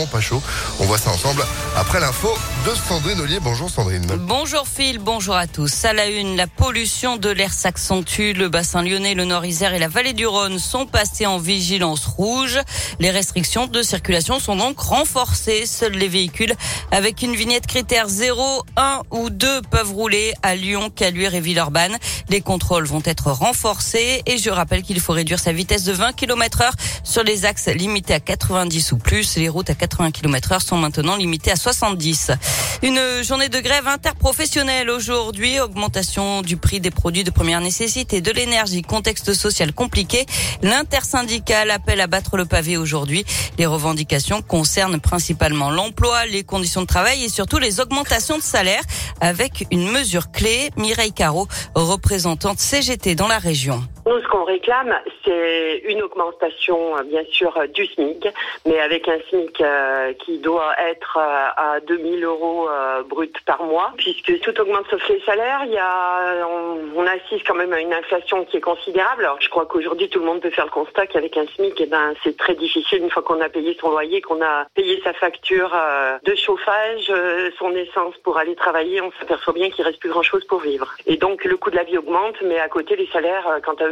clairement pas chaud. On voit ça ensemble après l'info de Sandrine Ollier. Bonjour Sandrine. Bonjour Phil, bonjour à tous. À la une, la pollution de l'air s'accentue. Le bassin lyonnais, le Nord-Isère et la vallée du Rhône sont passés en vigilance rouge. Les restrictions de circulation sont donc renforcées. Seuls les véhicules avec une vignette critère 0, 1 ou 2 peuvent rouler à Lyon, Caluire et Villeurbanne. Les contrôles vont être renforcés et je rappelle qu'il faut réduire sa vitesse de 20 km heure sur les axes limités à 90 ou plus. Les routes à 80 km heure sont maintenant limitées à 70. Une journée de grève interprofessionnelle aujourd'hui. Augmentation du prix des produits de première nécessité, de l'énergie, contexte social compliqué. L'intersyndicale appelle à battre le pavé aujourd'hui. Les revendications concernent principalement l'emploi, les conditions de travail et surtout les augmentations de salaire avec une mesure clé. Mireille Caro, représentante CGT dans la région. Nous, ce qu'on réclame, c'est une augmentation, euh, bien sûr, euh, du SMIC, mais avec un SMIC euh, qui doit être à 2000 euros brut par mois, puisque tout augmente sauf les salaires. Il y a, on, assiste quand même à une inflation qui est considérable. Alors, je crois qu'aujourd'hui, tout le monde peut faire le constat qu'avec un SMIC, eh ben, c'est très difficile une fois qu'on a payé son loyer, qu'on a payé sa facture de chauffage, son essence pour aller travailler. On s'aperçoit bien qu'il reste plus grand chose pour vivre. Et donc, le coût de la vie augmente, mais à côté, les salaires, quant à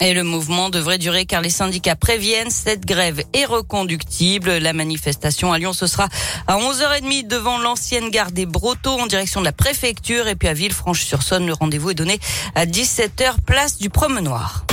Et le mouvement devrait durer car les syndicats préviennent cette grève est reconductible. La manifestation à Lyon, ce sera à 11h30 devant l'ancienne gare des Brotteaux en direction de la préfecture et puis à Villefranche-sur-Saône. Le rendez-vous est donné à 17h place du Promenoir.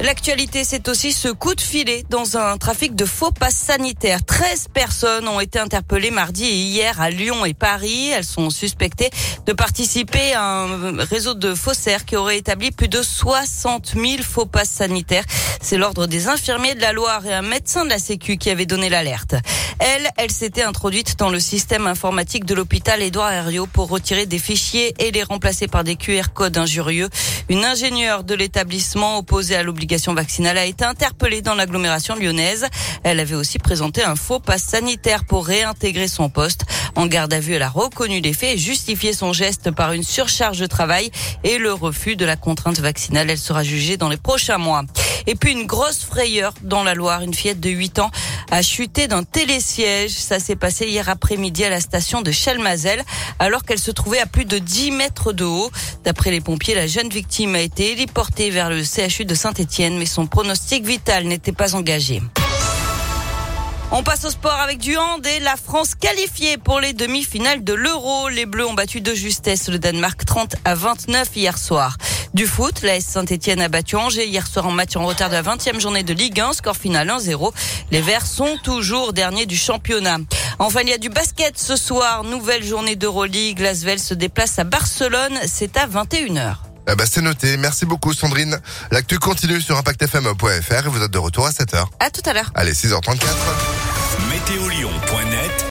L'actualité, c'est aussi ce coup de filet dans un trafic de faux passes sanitaires. 13 personnes ont été interpellées mardi et hier à Lyon et Paris. Elles sont suspectées de participer à un réseau de faussaires qui aurait établi plus de 60 000 faux passes sanitaires. C'est l'ordre des infirmiers de la Loire et un médecin de la Sécu qui avait donné l'alerte. Elle, elle s'était introduite dans le système informatique de l'hôpital Édouard Herriot pour retirer des fichiers et les remplacer par des QR codes injurieux. Une ingénieure de l'établissement opposée à l'obligation vaccinale a été interpellée dans l'agglomération lyonnaise. Elle avait aussi présenté un faux pass sanitaire pour réintégrer son poste. En garde à vue, elle a reconnu les faits et justifié son geste par une surcharge de travail et le refus de la contrainte vaccinale. Elle sera jugée dans les prochains mois. Et puis une grosse frayeur dans la Loire. Une fillette de 8 ans a chuté d'un télésiège. Ça s'est passé hier après-midi à la station de Chalmazel alors qu'elle se trouvait à plus de 10 mètres de haut. D'après les pompiers, la jeune victime a été héliportée vers le CHU de Saint-Etienne mais son pronostic vital n'était pas engagé. On passe au sport avec du hand et la France qualifiée pour les demi-finales de l'Euro. Les Bleus ont battu de justesse le Danemark 30 à 29 hier soir. Du foot, la Saint-Etienne a battu Angers hier soir en match en retard de la 20e journée de Ligue 1, score final 1-0. Les Verts sont toujours derniers du championnat. Enfin, il y a du basket ce soir, nouvelle journée d'Euroleague. Lasvel se déplace à Barcelone, c'est à 21h. Eh ben, c'est noté. Merci beaucoup, Sandrine. L'actu continue sur ImpactFM.fr et vous êtes de retour à 7h. À tout à l'heure. Allez, 6h34. Météolion.net